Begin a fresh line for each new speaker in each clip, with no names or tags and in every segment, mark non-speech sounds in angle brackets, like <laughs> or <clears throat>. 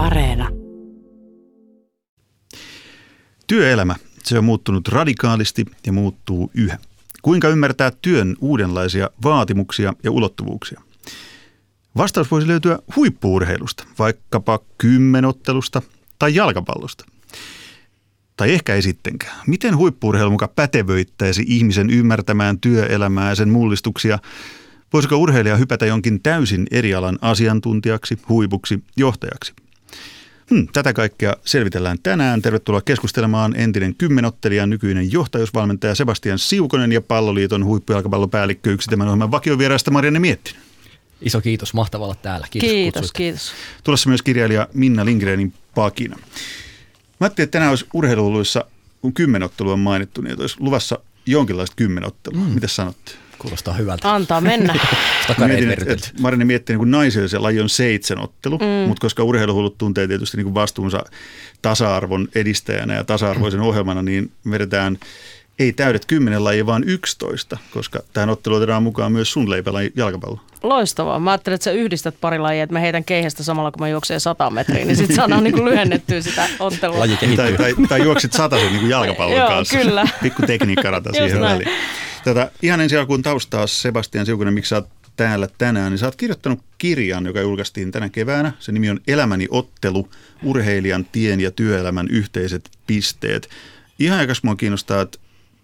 Areena.
Työelämä, se on muuttunut radikaalisti ja muuttuu yhä. Kuinka ymmärtää työn uudenlaisia vaatimuksia ja ulottuvuuksia? Vastaus voisi löytyä huippuurheilusta, vaikkapa kymmenottelusta tai jalkapallosta. Tai ehkä ei sittenkään. Miten huippuurheilu muka pätevöittäisi ihmisen ymmärtämään työelämää ja sen mullistuksia? Voisiko urheilija hypätä jonkin täysin eri alan asiantuntijaksi, huipuksi, johtajaksi? Hmm, tätä kaikkea selvitellään tänään. Tervetuloa keskustelemaan entinen kymmenottelija, nykyinen johtajuusvalmentaja Sebastian Siukonen ja Palloliiton huippujalkapallopäällikkö yksi tämän ohjelman vakiovieraista Marianne Miettinen.
Iso kiitos, mahtavaa olla täällä.
Kiitos, kiitos. kiitos.
Tulossa myös kirjailija Minna Lindgrenin pakina. Mä ajattelin, että tänään olisi urheiluluissa, kun kymmenottelu on mainittu, niin olisi luvassa jonkinlaista kymmenottelua. Mm. Mitä sanotte?
Kuulostaa hyvältä.
Antaa mennä. <laughs>
Mietin, että, että Marini miettii, niin naisille se laji on seitsemänottelu, mm. mutta koska urheiluhullut tuntee tietysti niin vastuunsa tasa-arvon edistäjänä ja tasa-arvoisen ohjelmana, niin vedetään ei täydet kymmenen lajia, vaan 11, koska tähän otteluun otetaan mukaan myös sun leipälaji jalkapallo.
Loistavaa. Mä ajattelin, että sä yhdistät pari lajia, että mä heitän keihästä samalla, kun mä juoksen 100 metriä, niin sitten saadaan niin lyhennettyä sitä ottelua.
Laji
tai, tai, tai juoksit sen niin kuin jalkapallon
Joo,
kanssa.
kyllä.
Pikku tekniikkarata siihen väliin. Tätä, ihan ensi alkuun taustaa Sebastian Siukonen, miksi sä oot täällä tänään, niin sä oot kirjoittanut kirjan, joka julkaistiin tänä keväänä. Se nimi on Elämäni ottelu, urheilijan tien ja työelämän yhteiset pisteet. Ihan aikas mua kiinnostaa, että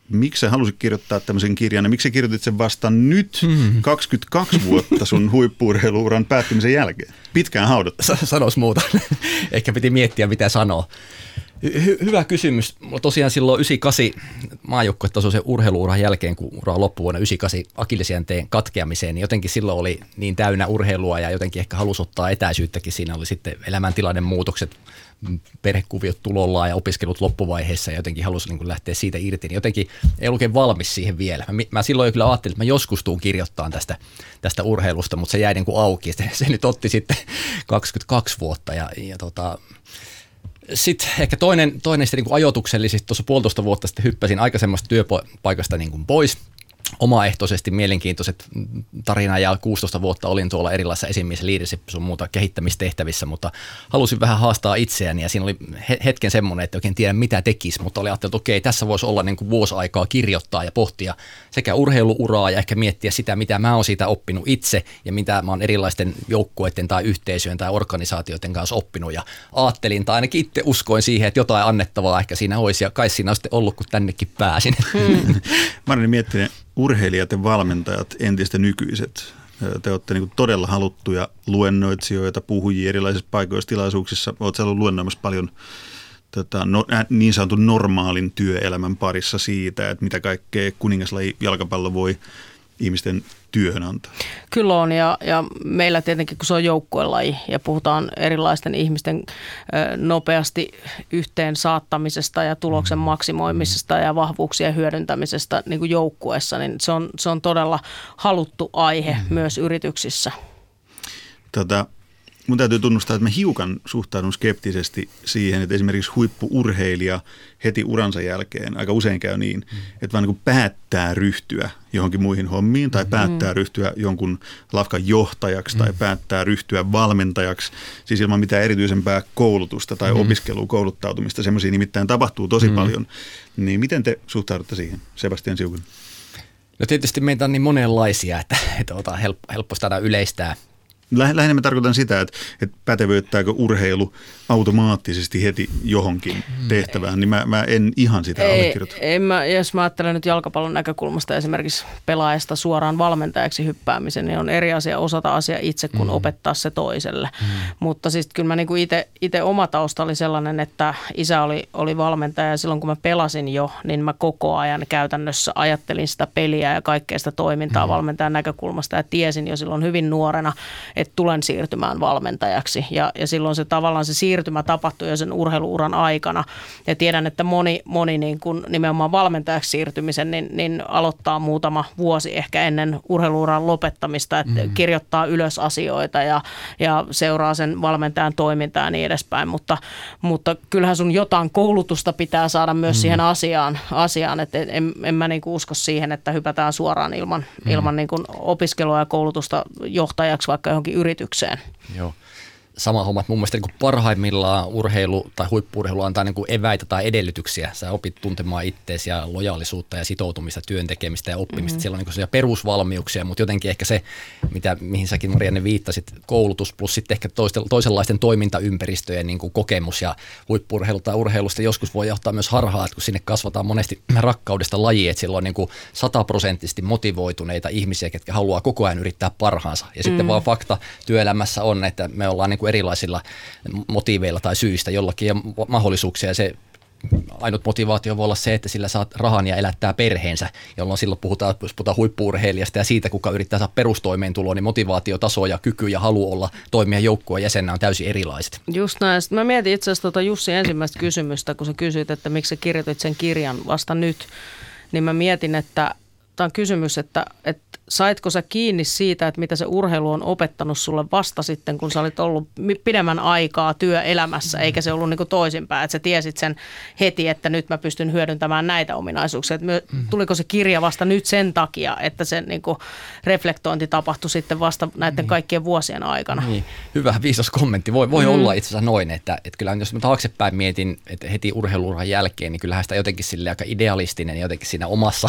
miksi sä halusit kirjoittaa tämmöisen kirjan ja miksi sä kirjoitit sen vasta nyt, mm. 22 vuotta sun <laughs> huippuurheiluuran päättymisen jälkeen? Pitkään haudottu.
Sanois muuta. <laughs> Ehkä piti miettiä, mitä sanoa. Hy- hyvä kysymys. Tosiaan silloin 98 maajoukkuetasoisen urheiluuran jälkeen, kun ura loppui vuonna 98 akillesianteen katkeamiseen, niin jotenkin silloin oli niin täynnä urheilua ja jotenkin ehkä halusi ottaa etäisyyttäkin. Siinä oli sitten elämäntilanne muutokset, perhekuviot tulollaan ja opiskelut loppuvaiheessa ja jotenkin halusin niin lähteä siitä irti, niin jotenkin ei oikein valmis siihen vielä. Mä, mä silloin jo kyllä ajattelin, että mä joskus tuun kirjoittamaan tästä, tästä urheilusta, mutta se jäi niin kuin auki. <laughs> Se, se nyt otti sitten 22 vuotta ja, ja tota, sitten ehkä toinen, toinen sitten niin ajoituksellisesti tuossa puolitoista vuotta sitten hyppäsin aikaisemmasta työpaikasta niin kuin pois – omaehtoisesti mielenkiintoiset tarina ja 16 vuotta olin tuolla erilaisissa esimies leadership sun muuta kehittämistehtävissä, mutta halusin vähän haastaa itseäni ja siinä oli hetken semmoinen, että oikein tiedä mitä tekisi, mutta oli ajatellut, että okei, tässä voisi olla niin kuin vuosi aikaa kirjoittaa ja pohtia sekä urheiluuraa ja ehkä miettiä sitä, mitä mä oon siitä oppinut itse ja mitä mä oon erilaisten joukkueiden tai yhteisöjen tai organisaatioiden kanssa oppinut ja ajattelin tai ainakin itse uskoin siihen, että jotain annettavaa ehkä siinä olisi ja kai siinä sitten ollut, kun tännekin pääsin. Hmm.
Mä olin miettinyt, urheilijat ja valmentajat, entistä nykyiset, te olette niin todella haluttuja luennoitsijoita, puhujia erilaisissa paikoissa, tilaisuuksissa. Oletko ollut luennoimassa paljon tota, no, niin sanotun normaalin työelämän parissa siitä, että mitä kaikkea kuningaslaji jalkapallo voi ihmisten työhön antaa?
Kyllä on ja, ja meillä tietenkin, kun se on joukkuelaji ja puhutaan erilaisten ihmisten nopeasti yhteen saattamisesta ja tuloksen mm. maksimoimisesta ja vahvuuksien hyödyntämisestä niin kuin joukkueessa, niin se on, se on todella haluttu aihe mm. myös yrityksissä.
Tota, mun täytyy tunnustaa, että mä hiukan suhtaudun skeptisesti siihen, että esimerkiksi huippuurheilija heti uransa jälkeen, aika usein käy niin, mm. että vaan niin päättää ryhtyä johonkin muihin hommiin tai mm. päättää ryhtyä jonkun lafkan johtajaksi mm. tai päättää ryhtyä valmentajaksi, siis ilman mitään erityisempää koulutusta tai mm. opiskelua, kouluttautumista, semmoisia nimittäin tapahtuu tosi mm. paljon. Niin miten te suhtaudutte siihen, Sebastian Siukun?
No tietysti meitä on niin monenlaisia, että, että ota, helppo, helppo saada yleistää
Lähinnä mä tarkoitan sitä, että, että pätevöittääkö urheilu automaattisesti heti johonkin mm. tehtävään, niin mä, mä en ihan sitä
ei,
allekirjoita.
En mä, jos mä ajattelen nyt jalkapallon näkökulmasta esimerkiksi pelaajasta suoraan valmentajaksi hyppäämisen, niin on eri asia osata asia itse kuin mm. opettaa se toiselle. Mm. Mutta siis kyllä mä niinku itse oma tausta oli sellainen, että isä oli, oli valmentaja ja silloin kun mä pelasin jo, niin mä koko ajan käytännössä ajattelin sitä peliä ja kaikkea sitä toimintaa mm. valmentajan näkökulmasta ja tiesin jo silloin hyvin nuorena, että tulen siirtymään valmentajaksi. Ja, ja silloin se tavallaan se siirtymä tapahtui jo sen urheiluuran aikana. Ja tiedän, että moni, moni niin kuin nimenomaan valmentajaksi siirtymisen niin, niin aloittaa muutama vuosi ehkä ennen urheiluuran lopettamista, että mm. kirjoittaa ylös asioita ja, ja seuraa sen valmentajan toimintaa ja niin edespäin. Mutta, mutta kyllähän sun jotain koulutusta pitää saada myös mm. siihen asiaan, asiaan että en, en mä niin kuin usko siihen, että hypätään suoraan ilman, mm. ilman niin kuin opiskelua ja koulutusta johtajaksi vaikka johonkin yritykseen.
Joo. Sama homma, että mun mielestä niin parhaimmillaan urheilu tai huippuurheilu antaa niin kuin eväitä tai edellytyksiä. Sä opit tuntemaan itseäsi ja lojaalisuutta ja sitoutumista, työn tekemistä ja oppimista. Mm-hmm. Siellä on niin perusvalmiuksia, mutta jotenkin ehkä se, mitä, mihin säkin Marianne viittasit, koulutus plus sitten ehkä toisenlaisten toimintaympäristöjen niin kuin kokemus ja huippuurheilu tai urheilusta joskus voi johtaa myös harhaa, että kun sinne kasvataan monesti <clears throat> rakkaudesta laji, että siellä on niin kuin sataprosenttisesti motivoituneita ihmisiä, ketkä haluaa koko ajan yrittää parhaansa. Ja sitten mm. vaan fakta työelämässä on, että me ollaan niin kuin erilaisilla motiiveilla tai syistä jollakin ja mahdollisuuksia se ainut motivaatio voi olla se, että sillä saat rahan ja elättää perheensä, jolloin silloin puhutaan, jos puhutaan huippuurheilijasta ja siitä, kuka yrittää saada perustoimeentuloa, niin motivaatiotaso ja kyky ja halu olla toimia joukkueen jäsenä on täysin erilaiset.
Just näin. Sitten mä mietin itse asiassa tuota Jussi ensimmäistä kysymystä, kun sä kysyit, että miksi sä kirjoitit sen kirjan vasta nyt, niin mä mietin, että tämä on kysymys, että, että saitko sä kiinni siitä, että mitä se urheilu on opettanut sulle vasta sitten, kun sä olit ollut pidemmän aikaa työelämässä, eikä se ollut niin toisinpäin, että sä tiesit sen heti, että nyt mä pystyn hyödyntämään näitä ominaisuuksia. Että mm-hmm. tuliko se kirja vasta nyt sen takia, että se niin reflektointi tapahtui sitten vasta näiden niin. kaikkien vuosien aikana?
Niin. Hyvä, viisas kommentti. Voi, voi mm. olla itse asiassa noin, että, että kyllä jos mä taaksepäin mietin, että heti urheiluuran jälkeen, niin kyllähän sitä jotenkin sille aika idealistinen jotenkin siinä omassa,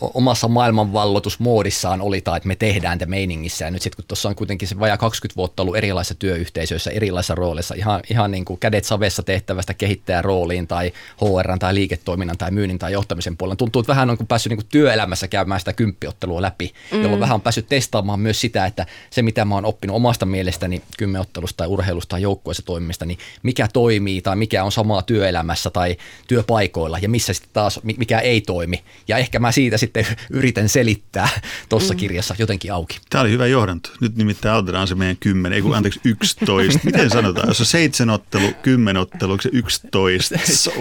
omassa maailmanvallotus moodissaan oli tai että me tehdään te meiningissä. Ja nyt sitten kun tuossa on kuitenkin se vajaa 20 vuotta ollut erilaisissa työyhteisöissä, erilaisissa rooleissa, ihan, ihan niin kuin kädet savessa tehtävästä kehittäjän rooliin tai HR tai liiketoiminnan tai myynnin tai johtamisen puolella. Tuntuu, että vähän on päässyt niin kuin työelämässä käymään sitä kymppiottelua läpi, mm. jolloin vähän on päässyt testaamaan myös sitä, että se mitä mä oon oppinut omasta mielestäni kymmenottelusta tai urheilusta tai joukkueessa toimimista, niin mikä toimii tai mikä on samaa työelämässä tai työpaikoilla ja missä sitten taas mikä ei toimi. Ja ehkä mä siitä sitten <laughs> yritän selittää tuossa mm. kirjassa jotenkin auki.
Tämä oli hyvä johdanto. Nyt nimittäin aloitetaan se meidän kymmenen, ei kun anteeksi yksitoista. Miten sanotaan? Jos on seitsemän ottelu, kymmenen ottelu, onko se yksitoista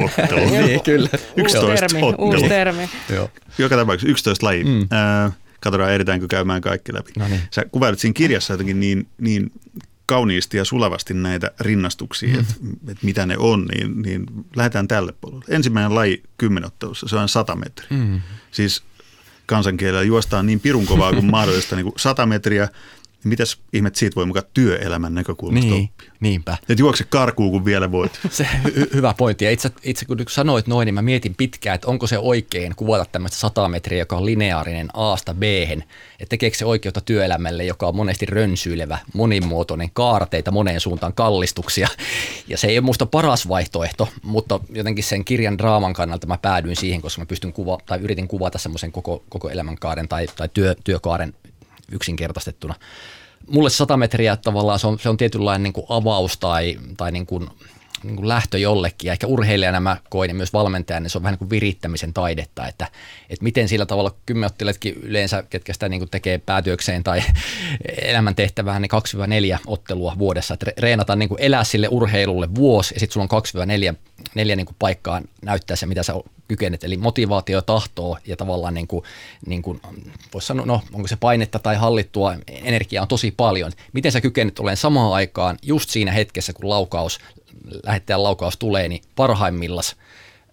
ottelu?
niin, kyllä.
Yksitoista ottelu. Uusi termi.
Joo. Joka tapauksessa yksitoista laji. Mm. Äh, katsotaan ehditäänkö käymään kaikki läpi. No niin. Sä kuvailit siinä kirjassa jotenkin niin, niin kauniisti ja sulavasti näitä rinnastuksia, mm. että et mitä ne on, niin, niin lähdetään tälle puolelle. Ensimmäinen laji kymmenottelussa, se on 100 metriä. Mm. Siis kansankielellä juostaan niin pirun kovaa kuin mahdollista, niin kuin 100 metriä. Niin mitäs ihmet siitä voi mukaan työelämän näkökulmasta
niin, oppia? Niinpä.
Et juokse karkuun, kun vielä voit. <laughs>
Se hy- hyvä pointti. Ja itse, itse kun sanoit noin, niin mä mietin pitkään, että onko se oikein kuvata tämmöistä 100 metriä, joka on lineaarinen A-sta b Että tekeekö se oikeutta työelämälle, joka on monesti rönsyilevä, monimuotoinen, kaarteita moneen suuntaan, kallistuksia. Ja se ei ole musta paras vaihtoehto, mutta jotenkin sen kirjan draaman kannalta mä päädyin siihen, koska mä pystyn kuva, tai yritin kuvata semmoisen koko, koko elämänkaaren tai, tai työ, työkaaren yksinkertaistettuna. Mulle 100 metriä tavallaan se on, se on tietynlainen niin kuin avaus tai, tai niin kuin, niin kuin lähtö jollekin. Ja ehkä urheilijana mä koin ja myös valmentajana, niin se on vähän niin kuin virittämisen taidetta, että, että miten sillä tavalla kymmenottiletkin yleensä, ketkä sitä niin kuin tekee päätyökseen tai <laughs> elämäntehtävään, niin 2-4 ottelua vuodessa. Että reenata niin kuin elää sille urheilulle vuosi ja sitten sulla on 2-4 neljä niin kuin paikkaa näyttää se, mitä sä kykenet. Eli motivaatio, tahtoa ja tavallaan niin kuin, niin kuin voisi sanoa, no onko se painetta tai hallittua energiaa on tosi paljon. Miten sä kykenet olemaan samaan aikaan just siinä hetkessä, kun laukaus, lähettäjän laukaus tulee, niin parhaimmillas –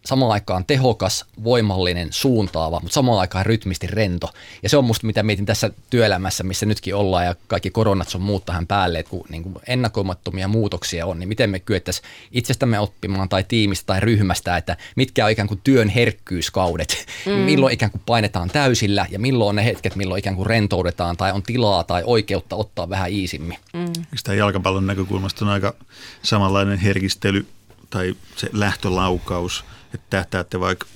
samaan aikaan tehokas, voimallinen, suuntaava, mutta samaan aikaan rytmisti rento. Ja se on musta, mitä mietin tässä työelämässä, missä nytkin ollaan ja kaikki koronat on muut tähän päälle, että kun niin kuin ennakoimattomia muutoksia on, niin miten me kyettäisiin itsestämme oppimaan tai tiimistä tai ryhmästä, että mitkä on ikään kuin työn herkkyyskaudet, mm. <laughs> milloin ikään kuin painetaan täysillä ja milloin on ne hetket, milloin ikään kuin rentoudetaan tai on tilaa tai oikeutta ottaa vähän iisimmin. Mm.
Sitä jalkapallon näkökulmasta on aika samanlainen herkistely tai se lähtölaukaus – että tähtäätte vaikka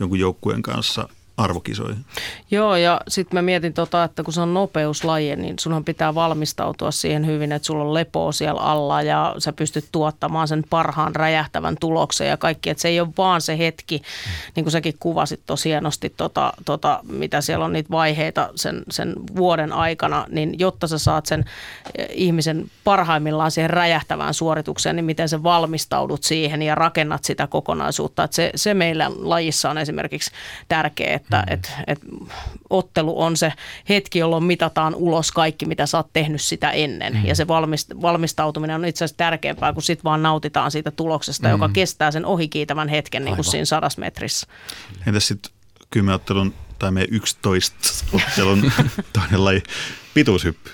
jonkun joukkueen kanssa arvokisoihin.
Joo, ja sitten mä mietin, tota, että kun se on nopeuslaji, niin sunhan pitää valmistautua siihen hyvin, että sulla on lepoa siellä alla ja sä pystyt tuottamaan sen parhaan räjähtävän tuloksen ja kaikki. Että se ei ole vaan se hetki, niin kuin säkin kuvasit tosi hienosti, tota, tota, mitä siellä on niitä vaiheita sen, sen vuoden aikana, niin jotta sä saat sen eh, ihmisen parhaimmillaan siihen räjähtävään suoritukseen, niin miten sä valmistaudut siihen ja rakennat sitä kokonaisuutta. Että se, se meillä lajissa on esimerkiksi tärkeää, että mm. et, et ottelu on se hetki, jolloin mitataan ulos kaikki, mitä sä oot tehnyt sitä ennen. Mm. Ja se valmist, valmistautuminen on itse asiassa tärkeämpää, kun sitten vaan nautitaan siitä tuloksesta, mm. joka kestää sen ohikiitävän hetken niin kuin siinä sadas metrissä.
Entäs sitten kymmenottelun tai me 11 ottelun <laughs> toinen laji, pituushyppy?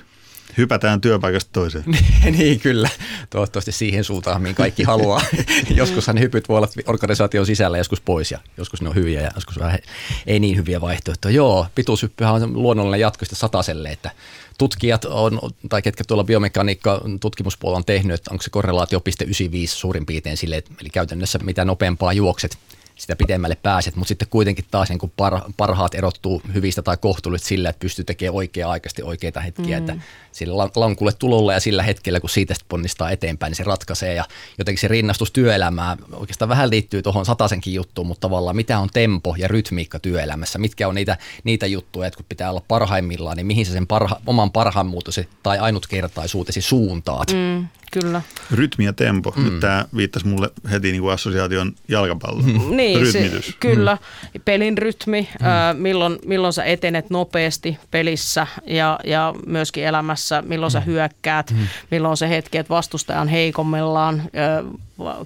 Hypätään työpaikasta toiseen. <laughs>
niin kyllä, toivottavasti siihen suuntaan, mihin kaikki haluaa. <laughs> Joskushan ne hypyt voi olla organisaation sisällä joskus pois ja joskus ne on hyviä ja joskus vähän ei niin hyviä vaihtoehtoja. Joo, pituushyppyhän on luonnollinen jatko sataselle, että tutkijat on, tai ketkä tuolla biomekaniikka tutkimuspuolella on tehnyt, että onko se korrelaatio 0,95 suurin piirtein sille, eli käytännössä mitä nopeampaa juokset, sitä pidemmälle pääset, mutta sitten kuitenkin taas niin kuin parhaat erottuu hyvistä tai kohtuullisista sillä, että pystyy tekemään oikea-aikaisesti oikeita hetkiä, mm. että sillä lankulle tulolla ja sillä hetkellä, kun siitä ponnistaa eteenpäin, niin se ratkaisee ja jotenkin se rinnastus työelämää oikeastaan vähän liittyy tuohon satasenkin juttuun, mutta tavallaan mitä on tempo ja rytmiikka työelämässä, mitkä on niitä, niitä juttuja, että kun pitää olla parhaimmillaan, niin mihin sä sen parha, oman parhaimmuutesi tai ainutkertaisuutesi suuntaat. Mm,
kyllä.
Rytmi ja tempo, mm. nyt tämä viittasi mulle heti niin kuin assosiaation jalkapallo. Mm.
Niin, se, kyllä. Mm. Pelin rytmi, mm. äh, milloin, milloin sä etenet nopeasti pelissä ja, ja myöskin elämässä tässä, milloin sä mm. hyökkäät, mm. milloin on se hetki, että vastustaja on heikommillaan,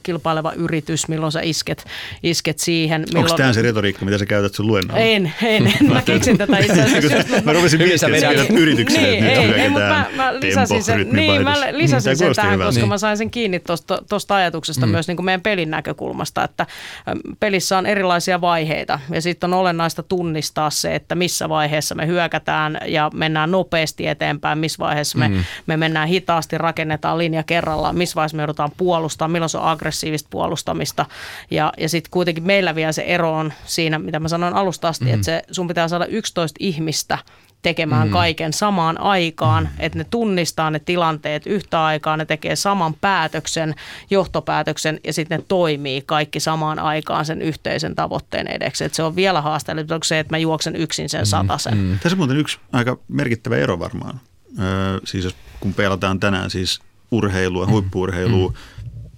kilpaileva yritys, milloin sä isket, isket siihen. Milloin...
Onko tämä se retoriikka, mitä sä käytät sun luennolla?
En, en, en. Mä keksin tätä itse asiassa. <laughs>
mä rupesin miettimään, että sä yritykseen, niin, että nyt ei, ei, mä,
mä lisäsin sen, niin, mä lisäsin sen tähän, hyvältä. koska niin. mä sain sen kiinni tuosta ajatuksesta mm. myös niin kuin meidän pelin näkökulmasta, että pelissä on erilaisia vaiheita ja sitten on olennaista tunnistaa se, että missä vaiheessa me hyökätään ja mennään nopeasti eteenpäin, missä vaiheessa me, mm. me mennään hitaasti, rakennetaan linja kerrallaan, missä vaiheessa me joudutaan puolustamaan, milloin se on aggressiivista puolustamista. Ja, ja sitten kuitenkin meillä vielä se ero on siinä, mitä mä sanoin alusta asti, mm. että se, sun pitää saada 11 ihmistä tekemään mm. kaiken samaan aikaan, mm. että ne tunnistaa ne tilanteet yhtä aikaa, ne tekee saman päätöksen, johtopäätöksen ja sitten ne toimii kaikki samaan aikaan sen yhteisen tavoitteen edeksi. että se on vielä haasteellista se, että mä juoksen yksin sen mm. satasen. Mm.
Tässä on muuten yksi aika merkittävä ero varmaan. Öö, siis jos, kun pelataan tänään siis urheilua, mm. huippuurheilua, mm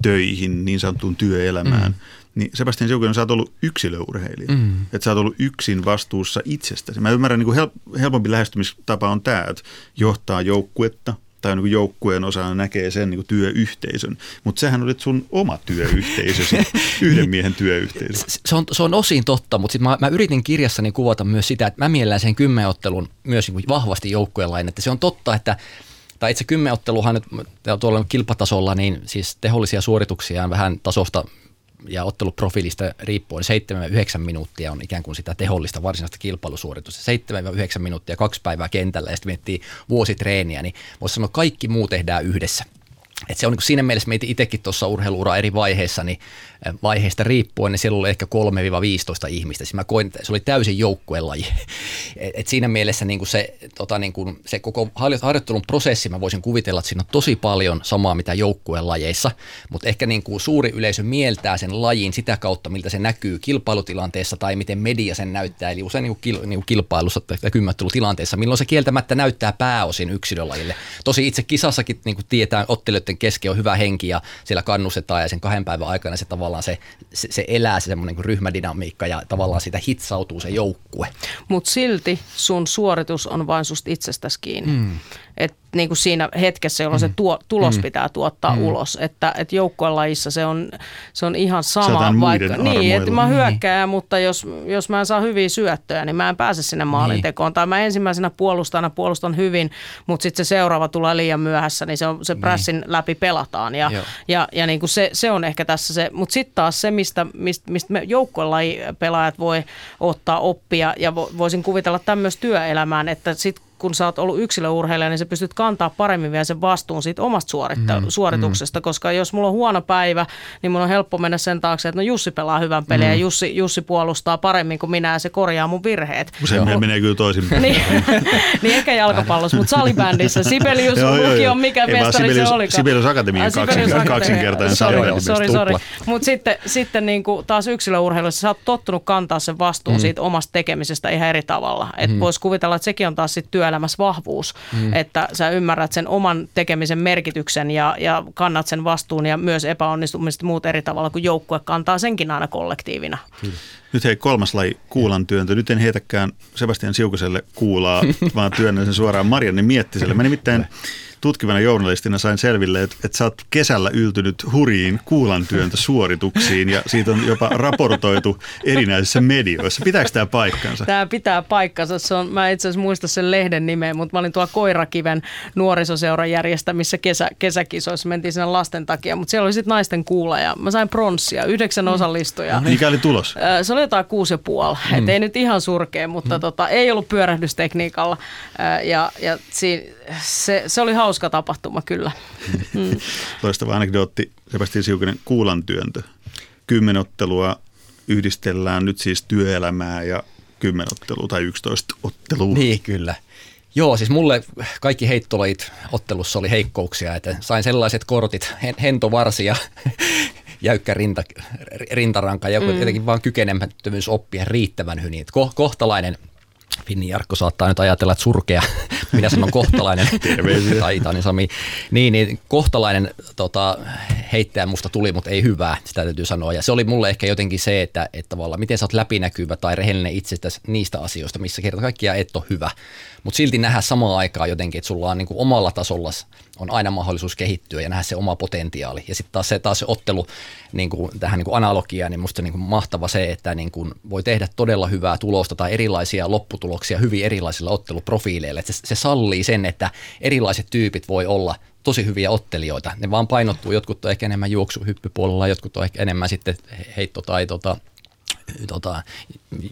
töihin, niin sanottuun työelämään, mm. niin Sebastian Siukonen, sä oot ollut yksilöurheilija. Mm. Että sä oot ollut yksin vastuussa itsestäsi. Mä ymmärrän, niin kuin helpompi lähestymistapa on tämä, että johtaa joukkuetta tai niin joukkueen osana näkee sen niin työyhteisön. Mutta sehän oli sun oma työyhteisösi, <laughs> yhden miehen työyhteisö.
Se on, se on osin totta, mutta sit mä, mä yritin kirjassani kuvata myös sitä, että mä miellän sen kymmenottelun myös niin vahvasti joukkueen Että se on totta, että tai itse kymmenotteluhan nyt tuolla kilpatasolla, niin siis tehollisia suorituksia on vähän tasosta ja otteluprofiilista riippuen 7-9 minuuttia on ikään kuin sitä tehollista varsinaista kilpailusuoritusta. 7-9 minuuttia, kaksi päivää kentällä ja sitten miettii vuositreeniä, niin voisi sanoa, kaikki muu tehdään yhdessä. Et se on niin siinä mielessä meitä itsekin tuossa urheiluura eri vaiheissa, niin vaiheesta riippuen, niin siellä oli ehkä 3-15 ihmistä. Siis mä koin, että se oli täysin joukkuelaji. <laughs> Et, et siinä mielessä niin kuin se, tota, niin kuin se koko harjoittelun prosessi, mä voisin kuvitella, että siinä on tosi paljon samaa mitä lajeissa, mutta ehkä niin kuin suuri yleisö mieltää sen lajin sitä kautta, miltä se näkyy kilpailutilanteessa tai miten media sen näyttää, eli usein niin kuin, niin kuin kilpailussa tai kymmenottelutilanteessa, milloin se kieltämättä näyttää pääosin yksilölajille. Tosi itse kisassakin niin kuin tietää, ottelijoiden kesken on hyvä henki ja siellä kannustetaan ja sen kahden päivän aikana se tavallaan se, se, se elää se semmoinen kuin ryhmädynamiikka ja tavallaan sitä hitsautuu se joukkue.
Mutta silti sun suoritus on vain susta itsestäsi kiinni. Mm. Et niin kuin siinä hetkessä, jolloin mm. se tuo, tulos mm. pitää tuottaa mm. ulos. Että, että joukkuelajissa se on, se on ihan sama.
Vaikka,
niin, että mä hyökkään, niin. mutta jos, jos mä en saa hyviä syöttöjä, niin mä en pääse sinne maalintekoon. Niin. Tai mä ensimmäisenä puolustajana puolustan hyvin, mutta sitten se seuraava tulee liian myöhässä, niin se, on, se pressin niin. läpi pelataan. Ja, ja, ja, ja niin kuin se, se on ehkä tässä se. Mutta sitten taas se, mistä, mistä, mistä me joukkuelajipelaajat voi ottaa oppia, ja voisin kuvitella tämmöistä työelämään, että sitten kun sä oot ollut yksilöurheilija, niin sä pystyt kantaa paremmin vielä sen vastuun siitä omasta suoritta- mm, suorituksesta, mm. koska jos mulla on huono päivä, niin mun on helppo mennä sen taakse, että no Jussi pelaa hyvän pelin mm. ja Jussi, Jussi puolustaa paremmin kuin minä ja se korjaa mun virheet.
Usein menee kyllä toisinpäin.
niin, <laughs> niin ehkä jalkapallossa, mutta salibändissä. Sibelius on mikä Ei, mestari se oli.
Sibelius Akatemia kaksin, kaksinkertainen salibändi.
Sori, sori. Mutta sitten, sitten niin kuin taas yksilöurheilussa sä oot tottunut kantaa sen vastuun mm. siitä omasta tekemisestä ihan eri tavalla. Että mm. voisi kuvitella, että sekin on taas sitten työ työelämässä vahvuus, mm. että sä ymmärrät sen oman tekemisen merkityksen ja, ja kannat sen vastuun ja myös epäonnistumiset muut eri tavalla kuin joukkue kantaa senkin aina kollektiivina. Kyllä.
Nyt hei kolmas laji, kuulan työntö. Nyt en heitäkään Sebastian Siukoselle kuulaa, <laughs> vaan työnnän sen suoraan Marianne Miettiselle. Mä nimittäin tutkivana journalistina sain selville, että, että sä oot kesällä yltynyt huriin kuulantyöntösuorituksiin ja siitä on jopa raportoitu erinäisissä medioissa. Pitääkö tämä paikkansa?
Tämä pitää paikkansa. Se on, mä itse asiassa muista sen lehden nimeä, mutta mä olin tuolla Koirakiven nuorisoseuran järjestämissä kesä, kesäkisoissa. Mentiin sinne lasten takia, mutta siellä oli sitten naisten kuula ja mä sain pronssia, yhdeksän mm. osallistujaa.
Mikä oli tulos?
Se oli jotain kuusi ja puoli. Mm. ei nyt ihan surkea, mutta mm. tota, ei ollut pyörähdystekniikalla. Ja, ja siinä, se, se oli hauska tapahtuma kyllä. <laughs>
Mm. Loistava anekdootti, Sebastian Siukanen, kuulantyöntö. Kymmenottelua yhdistellään nyt siis työelämää ja kymmenottelua tai 11 ottelua.
Niin, kyllä. Joo, siis mulle kaikki heittolajit ottelussa oli heikkouksia, että sain sellaiset kortit, hentovarsi ja <laughs> jäykkä rinta, rintaranka ja mm. jotenkin vaan kykenemättömyys oppia riittävän hyvin. Ko, kohtalainen Finni Jarkko saattaa nyt ajatella, että surkea, <laughs> minä sanon kohtalainen, tai Itani Sami, niin, niin kohtalainen tota, heittäjä musta tuli, mutta ei hyvää, sitä täytyy sanoa. Ja se oli mulle ehkä jotenkin se, että, että tavallaan miten sä oot läpinäkyvä tai rehellinen itsestäsi niistä asioista, missä kerta kaikkiaan et ole hyvä. Mutta silti nähdä samaan aikaan jotenkin, että sulla on niin kuin omalla tasolla on aina mahdollisuus kehittyä ja nähdä se oma potentiaali. Ja sitten taas se, taas se ottelu niin kuin, tähän niin kuin analogiaan, niin musta niin kuin mahtava se, että niin kuin voi tehdä todella hyvää tulosta tai erilaisia lopputuloksia hyvin erilaisilla otteluprofiileilla. Se, se sallii sen, että erilaiset tyypit voi olla tosi hyviä ottelijoita. Ne vaan painottuu, jotkut on ehkä enemmän juoksuhyppypuolella, jotkut on ehkä enemmän sitten heitto tai tota, tota,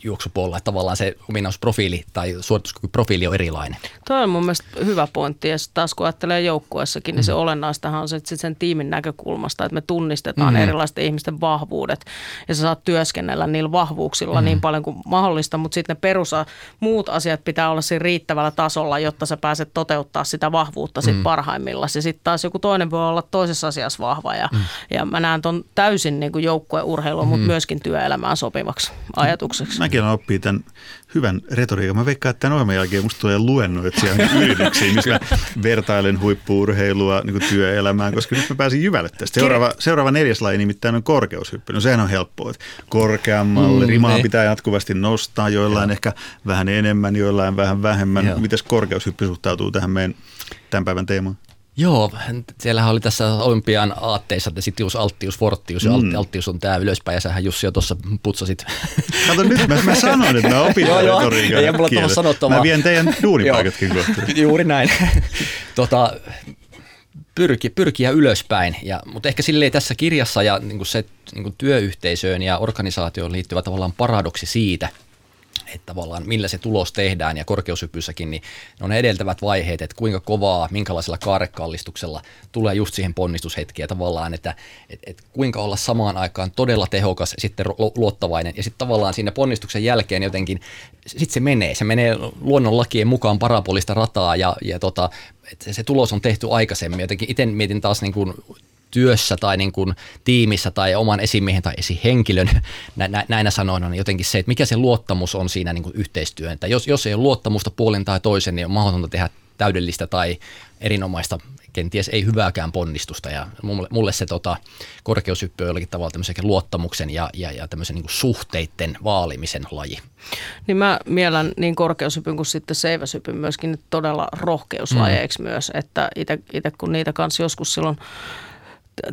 juoksupuolella, että tavallaan se ominaisprofiili tai suorituskykyprofiili on erilainen.
Tuo on mun mielestä hyvä pointti, ja taas kun ajattelee joukkueessakin, niin mm. se olennaistahan on se, että sen tiimin näkökulmasta, että me tunnistetaan mm. erilaisten ihmisten vahvuudet, ja sä saat työskennellä niillä vahvuuksilla mm. niin paljon kuin mahdollista, mutta sitten ne perusa, muut asiat pitää olla siinä riittävällä tasolla, jotta sä pääset toteuttaa sitä vahvuutta sit mm. parhaimmillaan. Ja sitten taas joku toinen voi olla toisessa asiassa vahva, ja, mm. ja mä näen ton täysin niin kuin joukkueurheilua, mm. mutta myöskin työelämään sopivaksi ajatukseksi
ajatukseksi. Mäkin olen oppii tämän hyvän retoriikan. Mä veikkaan, että tämän ohjelman jälkeen musta tulee luennoitsija yrityksiin, missä mä vertailen huippuurheilua niin työelämään, koska nyt mä pääsin jyvälle tästä. Seuraava, seuraava neljäs laji nimittäin on korkeushyppy. No sehän on helppoa, että korkeammalle, mm, rimaa ne. pitää jatkuvasti nostaa, joillain Joo. ehkä vähän enemmän, joillain vähän vähemmän. Miten korkeushyppy suhtautuu tähän meidän tämän päivän teemaan?
Joo, siellähän oli tässä Olympian aatteissa, että Sitius, Alttius, Fortius ja mm. Alttius on tämä ylöspäin ja sähän Jussi jo tuossa putsasit.
Kato nyt, mä, mä sanoin, että mä <laughs> opin joo, joo, ei mulla sanottavaa. Mä vien teidän <laughs> duunipaikatkin kohta. <laughs>
Juuri näin. tota, pyrki, pyrkiä ylöspäin, ja, mutta ehkä silleen tässä kirjassa ja niin kuin se niin työyhteisöön ja organisaatioon liittyvä tavallaan paradoksi siitä – että tavallaan millä se tulos tehdään ja korkeushypyssäkin, niin ne on ne edeltävät vaiheet, että kuinka kovaa, minkälaisella kaarekallistuksella tulee just siihen ponnistushetkiä tavallaan, että et, et kuinka olla samaan aikaan todella tehokas ja sitten luottavainen ja sitten tavallaan siinä ponnistuksen jälkeen jotenkin, sitten se menee, se menee luonnonlakien mukaan parapolista rataa ja, ja tota, että se tulos on tehty aikaisemmin. Jotenkin itse mietin taas niin kuin työssä tai niin kuin tiimissä tai oman esimiehen tai esihenkilön nä, nä, näinä sanoina, niin jotenkin se, että mikä se luottamus on siinä niin kuin yhteistyön. Että jos, jos ei ole luottamusta puolin tai toisen, niin on mahdotonta tehdä täydellistä tai erinomaista, kenties ei hyvääkään ponnistusta. Ja mulle, mulle se tota, korkeushyppy on jollakin tavalla tämmöisen luottamuksen ja, ja, ja tämmöisen niin suhteiden vaalimisen laji.
Niin mä mielän niin korkeushypyn kuin sitten seiväshypyn myöskin todella rohkeuslajeiksi mm. myös, että itse kun niitä kanssa joskus silloin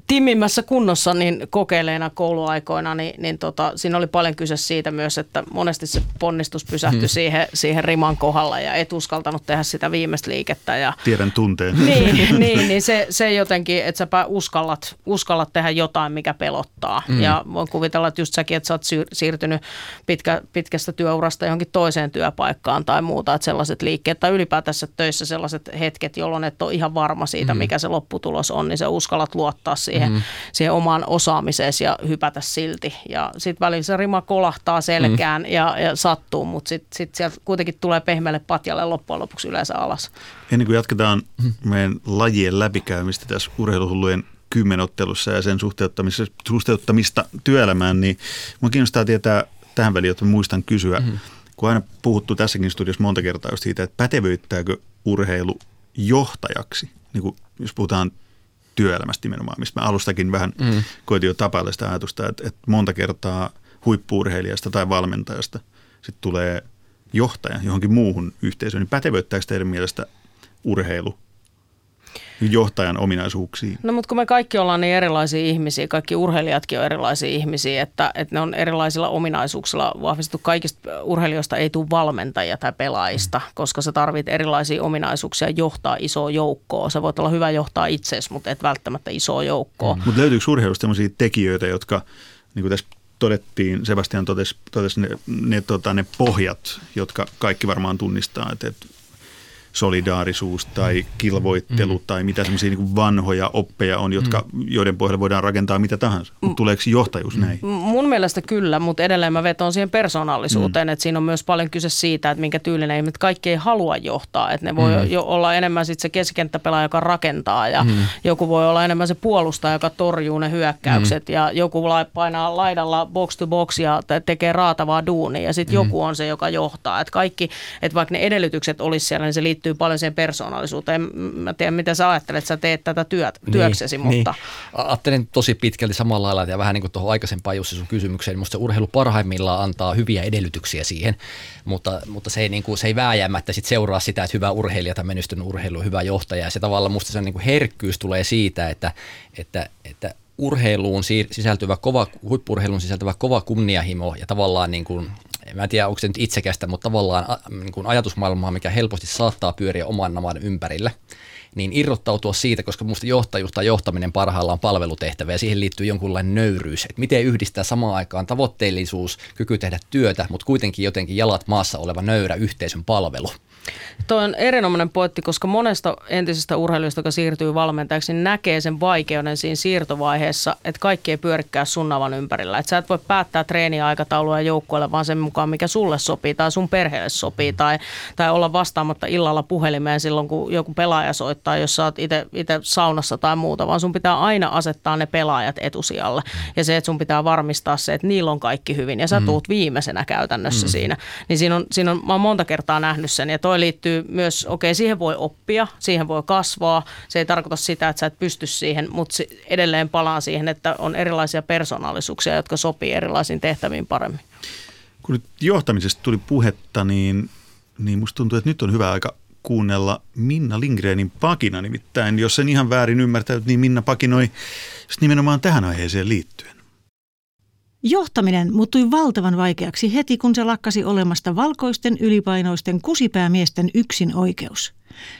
timimmässä kunnossa niin kokeileena kouluaikoina, niin, niin tota, siinä oli paljon kyse siitä myös, että monesti se ponnistus pysähtyi hmm. siihen, siihen riman kohdalla ja et uskaltanut tehdä sitä viimeistä liikettä. Ja,
Tiedän tunteen. <laughs>
Niin, <laughs> niin, niin se, se jotenkin, että sä uskallat, uskallat tehdä jotain, mikä pelottaa. Hmm. Ja voin kuvitella, että just säkin, että sä oot siirtynyt pitkä, pitkästä työurasta johonkin toiseen työpaikkaan tai muuta, että sellaiset liikkeet tai ylipäätänsä töissä sellaiset hetket, jolloin et ole ihan varma siitä, hmm. mikä se lopputulos on, niin sä uskallat luottaa luottaa siihen, mm. siihen omaan osaamiseen ja hypätä silti. Ja sitten välillä se rima kolahtaa selkään mm. ja, ja sattuu, mutta sitten sit sieltä kuitenkin tulee pehmeälle patjalle loppujen lopuksi yleensä alas.
Ennen kuin jatketaan meidän lajien läpikäymistä tässä urheiluhullujen kymmenottelussa ja sen suhteuttamista, suhteuttamista työelämään, niin minua kiinnostaa tietää tähän väliin, että muistan kysyä, mm. kun aina puhuttu tässäkin studiossa monta kertaa just siitä, että pätevöittääkö urheilu johtajaksi, niin kuin jos puhutaan työelämästä nimenomaan, mistä mä alustakin vähän mm. koitin jo tapailla sitä ajatusta, että, että monta kertaa huippuurheilijasta tai valmentajasta sitten tulee johtaja johonkin muuhun yhteisöön, niin pätevöittääkö teidän mielestä urheilu johtajan ominaisuuksiin?
No mutta kun me kaikki ollaan niin erilaisia ihmisiä, kaikki urheilijatkin on erilaisia ihmisiä, että, että ne on erilaisilla ominaisuuksilla vahvistettu. Kaikista urheilijoista ei tule valmentajia tai pelaajista, mm. koska sä tarvit erilaisia ominaisuuksia johtaa isoa joukkoa. Sä voit olla hyvä johtaa itseesi, mutta et välttämättä isoa joukkoa. Mm.
Mutta löytyykö urheilusta sellaisia tekijöitä, jotka, niin kuin tässä todettiin, Sebastian totesi, totesi ne, ne, tota, ne pohjat, jotka kaikki varmaan tunnistaa, että, että solidaarisuus tai kilvoittelu mm. tai mitä semmoisia niin vanhoja oppeja on, jotka, mm. joiden pohjalta voidaan rakentaa mitä tahansa. Mutta tuleeko johtajuus näin?
Mun mielestä kyllä, mutta edelleen mä vetoon siihen persoonallisuuteen, mm. että siinä on myös paljon kyse siitä, että minkä tyylinen ihmiset kaikki ei halua johtaa. Että ne voi mm. jo olla enemmän sit se keskikenttäpelaaja, joka rakentaa ja mm. joku voi olla enemmän se puolustaja, joka torjuu ne hyökkäykset mm. ja joku painaa laidalla box to box ja tekee raatavaa duunia ja sitten mm. joku on se, joka johtaa. Että kaikki, että vaikka ne edellytykset olisi siellä, niin se liittyy liittyy paljon siihen persoonallisuuteen. Mä tiedän, mitä sä ajattelet, että sä teet tätä työt, niin, työksesi, niin. mutta...
Ajattelen tosi pitkälti samalla lailla ja vähän niin kuin tuohon aikaisempaan Jussi sun kysymykseen, niin musta se urheilu parhaimmillaan antaa hyviä edellytyksiä siihen, mutta, mutta se, ei, niin kuin, se ei vääjäämättä sit seuraa sitä, että hyvä urheilija tai menestynyt urheilu hyvä johtaja. Ja se tavallaan musta se niin kuin herkkyys tulee siitä, että, että, että urheiluun sisältyvä kova, huippurheiluun sisältyvä kova kunniahimo ja tavallaan niin kuin mä tiedä onko se nyt itsekästä, mutta tavallaan niin kuin ajatusmaailmaa, mikä helposti saattaa pyöriä oman naman ympärillä, niin irrottautua siitä, koska minusta johtajuus tai johtaminen parhaillaan palvelutehtävä ja siihen liittyy jonkunlainen nöyryys, että miten yhdistää samaan aikaan tavoitteellisuus, kyky tehdä työtä, mutta kuitenkin jotenkin jalat maassa oleva nöyrä yhteisön palvelu.
Tuo on erinomainen pointti, koska monesta entisestä urheilijasta, joka siirtyy valmentajaksi, niin näkee sen vaikeuden siinä siirtovaiheessa, että kaikki ei pyörikään sun navan ympärillä. Että sä et voi päättää treeniaikataulua joukkueelle vaan sen mukaan, mikä sulle sopii tai sun perheelle sopii. Tai, tai olla vastaamatta illalla puhelimeen silloin, kun joku pelaaja soittaa, jos sä oot itse saunassa tai muuta, vaan sun pitää aina asettaa ne pelaajat etusijalle. Ja se, että sun pitää varmistaa se, että niillä on kaikki hyvin ja sä mm. tuut viimeisenä käytännössä mm. siinä. Niin siinä on, siinä on, mä oon monta kertaa nähnyt sen ja toi toi liittyy myös, okei, okay, siihen voi oppia, siihen voi kasvaa. Se ei tarkoita sitä, että sä et pysty siihen, mutta edelleen palaan siihen, että on erilaisia persoonallisuuksia, jotka sopii erilaisiin tehtäviin paremmin.
Kun nyt johtamisesta tuli puhetta, niin, niin musta tuntuu, että nyt on hyvä aika kuunnella Minna Lindgrenin pakina. Nimittäin, jos sen ihan väärin ymmärtänyt, niin Minna pakinoi nimenomaan tähän aiheeseen liittyen.
Johtaminen muuttui valtavan vaikeaksi heti, kun se lakkasi olemasta valkoisten ylipainoisten kusipäämiesten yksin oikeus.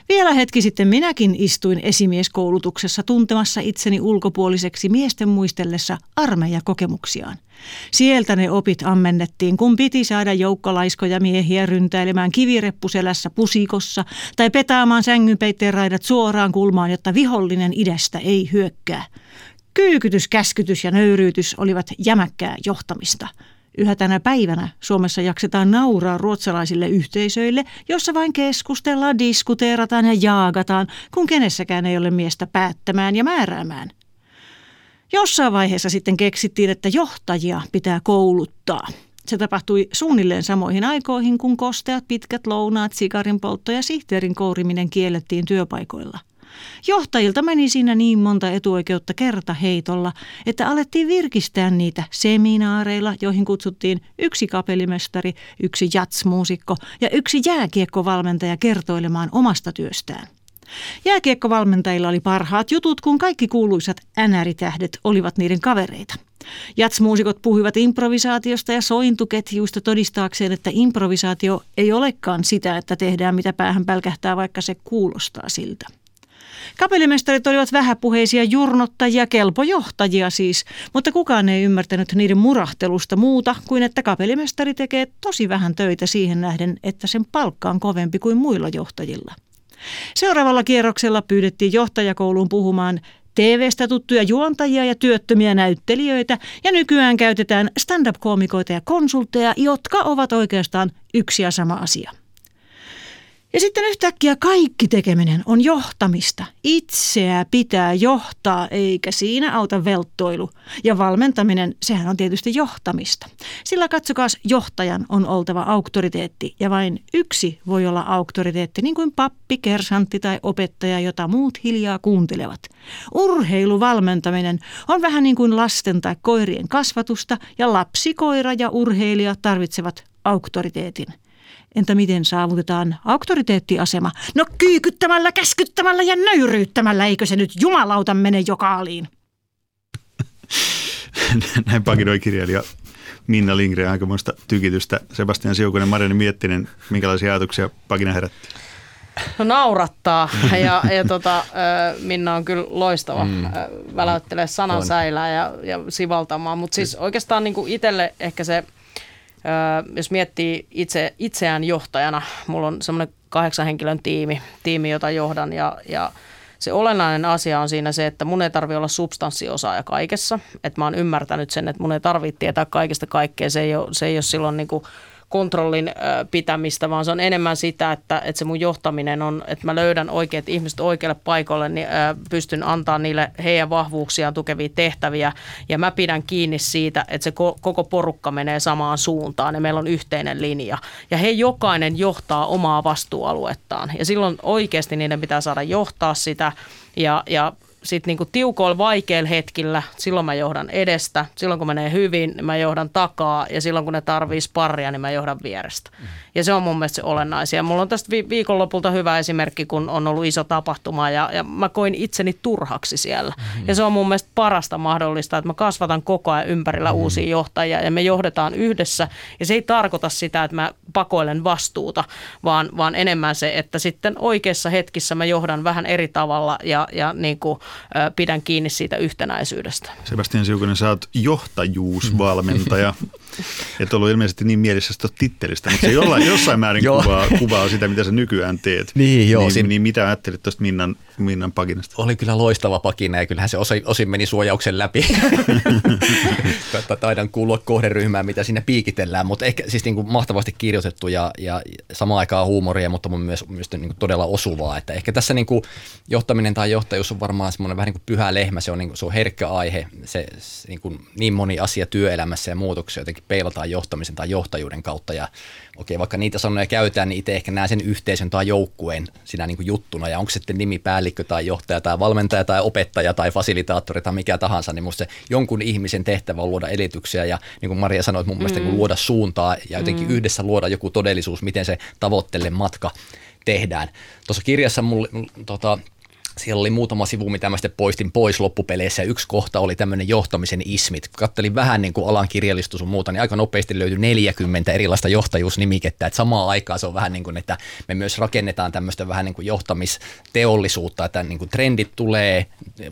Vielä hetki sitten minäkin istuin esimieskoulutuksessa tuntemassa itseni ulkopuoliseksi miesten muistellessa armeijakokemuksiaan. Sieltä ne opit ammennettiin, kun piti saada joukkolaiskoja miehiä ryntäilemään kivireppuselässä pusikossa tai petaamaan sängynpeitteen raidat suoraan kulmaan, jotta vihollinen idästä ei hyökkää. Kyykytys, käskytys ja nöyryytys olivat jämäkkää johtamista. Yhä tänä päivänä Suomessa jaksetaan nauraa ruotsalaisille yhteisöille, jossa vain keskustellaan, diskuteerataan ja jaagataan, kun kenessäkään ei ole miestä päättämään ja määräämään. Jossain vaiheessa sitten keksittiin, että johtajia pitää kouluttaa. Se tapahtui suunnilleen samoihin aikoihin, kun kosteat, pitkät lounaat, sikarin poltto ja sihteerin kouriminen kiellettiin työpaikoilla – Johtajilta meni siinä niin monta etuoikeutta kerta heitolla, että alettiin virkistää niitä seminaareilla, joihin kutsuttiin yksi kapellimestari, yksi jatsmuusikko ja yksi jääkiekkovalmentaja kertoilemaan omasta työstään. Jääkiekkovalmentajilla oli parhaat jutut, kun kaikki kuuluisat NR-tähdet olivat niiden kavereita. Jatsmuusikot puhuivat improvisaatiosta ja sointuketjuista todistaakseen, että improvisaatio ei olekaan sitä, että tehdään mitä päähän pälkähtää, vaikka se kuulostaa siltä. Kapellimestarit olivat vähäpuheisia jurnottajia, kelpojohtajia siis, mutta kukaan ei ymmärtänyt niiden murahtelusta muuta kuin että kapellimestari tekee tosi vähän töitä siihen nähden, että sen palkka on kovempi kuin muilla johtajilla. Seuraavalla kierroksella pyydettiin johtajakouluun puhumaan TV-stä tuttuja juontajia ja työttömiä näyttelijöitä ja nykyään käytetään stand-up-koomikoita ja konsultteja, jotka ovat oikeastaan yksi ja sama asia. Ja sitten yhtäkkiä kaikki tekeminen on johtamista. Itseä pitää johtaa, eikä siinä auta velttoilu. Ja valmentaminen, sehän on tietysti johtamista. Sillä katsokaas, johtajan on oltava auktoriteetti ja vain yksi voi olla auktoriteetti, niin kuin pappi, kersantti tai opettaja, jota muut hiljaa kuuntelevat. Urheiluvalmentaminen on vähän niin kuin lasten tai koirien kasvatusta ja lapsi, koira ja urheilija tarvitsevat auktoriteetin. Entä miten saavutetaan auktoriteettiasema? No kyykyttämällä, käskyttämällä ja nöyryyttämällä, eikö se nyt jumalauta mene jokaaliin? <laughs>
Näin pakinoi kirjailija Minna Lindgren aikamoista tykitystä. Sebastian Siukonen, Marianne Miettinen, minkälaisia ajatuksia pakina herätti?
No naurattaa ja, ja tota, Minna on kyllä loistava mm. väläyttelee sanan säilää ja, ja sivaltamaan, mutta siis oikeastaan niin kuin itselle ehkä se, jos miettii itse, itseään johtajana, mulla on semmoinen kahdeksan henkilön tiimi, tiimi jota johdan ja, ja se olennainen asia on siinä se, että mun ei tarvi olla substanssiosaaja kaikessa. Että mä oon ymmärtänyt sen, että mun ei tarvitse tietää kaikesta kaikkea. Se ei ole, se ei ole silloin niin kuin kontrollin pitämistä, vaan se on enemmän sitä, että, että se mun johtaminen on, että mä löydän oikeat ihmiset oikealle paikalle, niin pystyn antaa niille heidän vahvuuksiaan tukevia tehtäviä. Ja mä pidän kiinni siitä, että se koko porukka menee samaan suuntaan ja meillä on yhteinen linja. Ja he jokainen johtaa omaa vastuualuettaan. Ja silloin oikeasti niiden pitää saada johtaa sitä. Ja, ja sitten niinku tiukoilla vaikeilla hetkillä, silloin mä johdan edestä. Silloin kun menee hyvin, niin mä johdan takaa. Ja silloin kun ne tarvii sparria, niin mä johdan vierestä. Ja se on mun mielestä se olennaisia. Mulla on tästä vi- viikonlopulta hyvä esimerkki, kun on ollut iso tapahtuma ja, ja mä koin itseni turhaksi siellä. Ja se on mun mielestä parasta mahdollista, että mä kasvatan koko ajan ympärillä uusia johtajia ja me johdetaan yhdessä. Ja se ei tarkoita sitä, että mä pakoilen vastuuta, vaan, vaan enemmän se, että sitten oikeassa hetkissä mä johdan vähän eri tavalla ja, ja niin kuin, pidän kiinni siitä yhtenäisyydestä.
Sebastian Siukonen, sä oot johtajuusvalmentaja. <laughs> Et ollut ilmeisesti niin mielessä tuosta tittelistä, mutta se jollain, <laughs> jossain määrin kuvaa, kuvaa sitä, mitä sä nykyään teet.
Niin, joo.
Niin, sin... niin mitä ajattelit tuosta Minnan, Minnan pakinasta?
Oli kyllä loistava pakina ja kyllähän se osin, osin meni suojauksen läpi. <laughs> Taidan kuulua kohderyhmään, mitä siinä piikitellään, mutta ehkä siis niin kuin mahtavasti kirjoitettu ja, ja samaan aikaan huumoria, mutta myös, myös niin kuin todella osuvaa. Että ehkä tässä niin kuin johtaminen tai johtajuus on varmaan semmoinen vähän niin kuin pyhä lehmä, se on, niin kuin, se on herkkä aihe, se, se niin, kuin niin moni asia työelämässä ja muutoksia jotenkin peilataan johtamisen tai johtajuuden kautta. Ja okei, vaikka niitä sanoja käytetään, niin itse ehkä näen sen yhteisön tai joukkueen siinä niin kuin juttuna. Ja onko sitten nimipäällikkö tai johtaja tai valmentaja tai opettaja tai fasilitaattori tai mikä tahansa, niin musta se jonkun ihmisen tehtävä on luoda edellytyksiä ja niin kuin Maria sanoi, että mun mielestä mm. luoda suuntaa ja jotenkin mm. yhdessä luoda joku todellisuus, miten se tavoittele matka tehdään. Tuossa kirjassa mulle, tota, siellä oli muutama sivu, mitä mä sitten poistin pois loppupeleissä. Yksi kohta oli tämmöinen johtamisen ismit. Kattelin vähän niin kuin alan kirjallistus ja muuta, niin aika nopeasti löytyi 40 erilaista johtajuusnimikettä. Että samaan aikaan se on vähän niin kuin, että me myös rakennetaan tämmöistä vähän niin kuin johtamisteollisuutta, että niin kuin trendit tulee,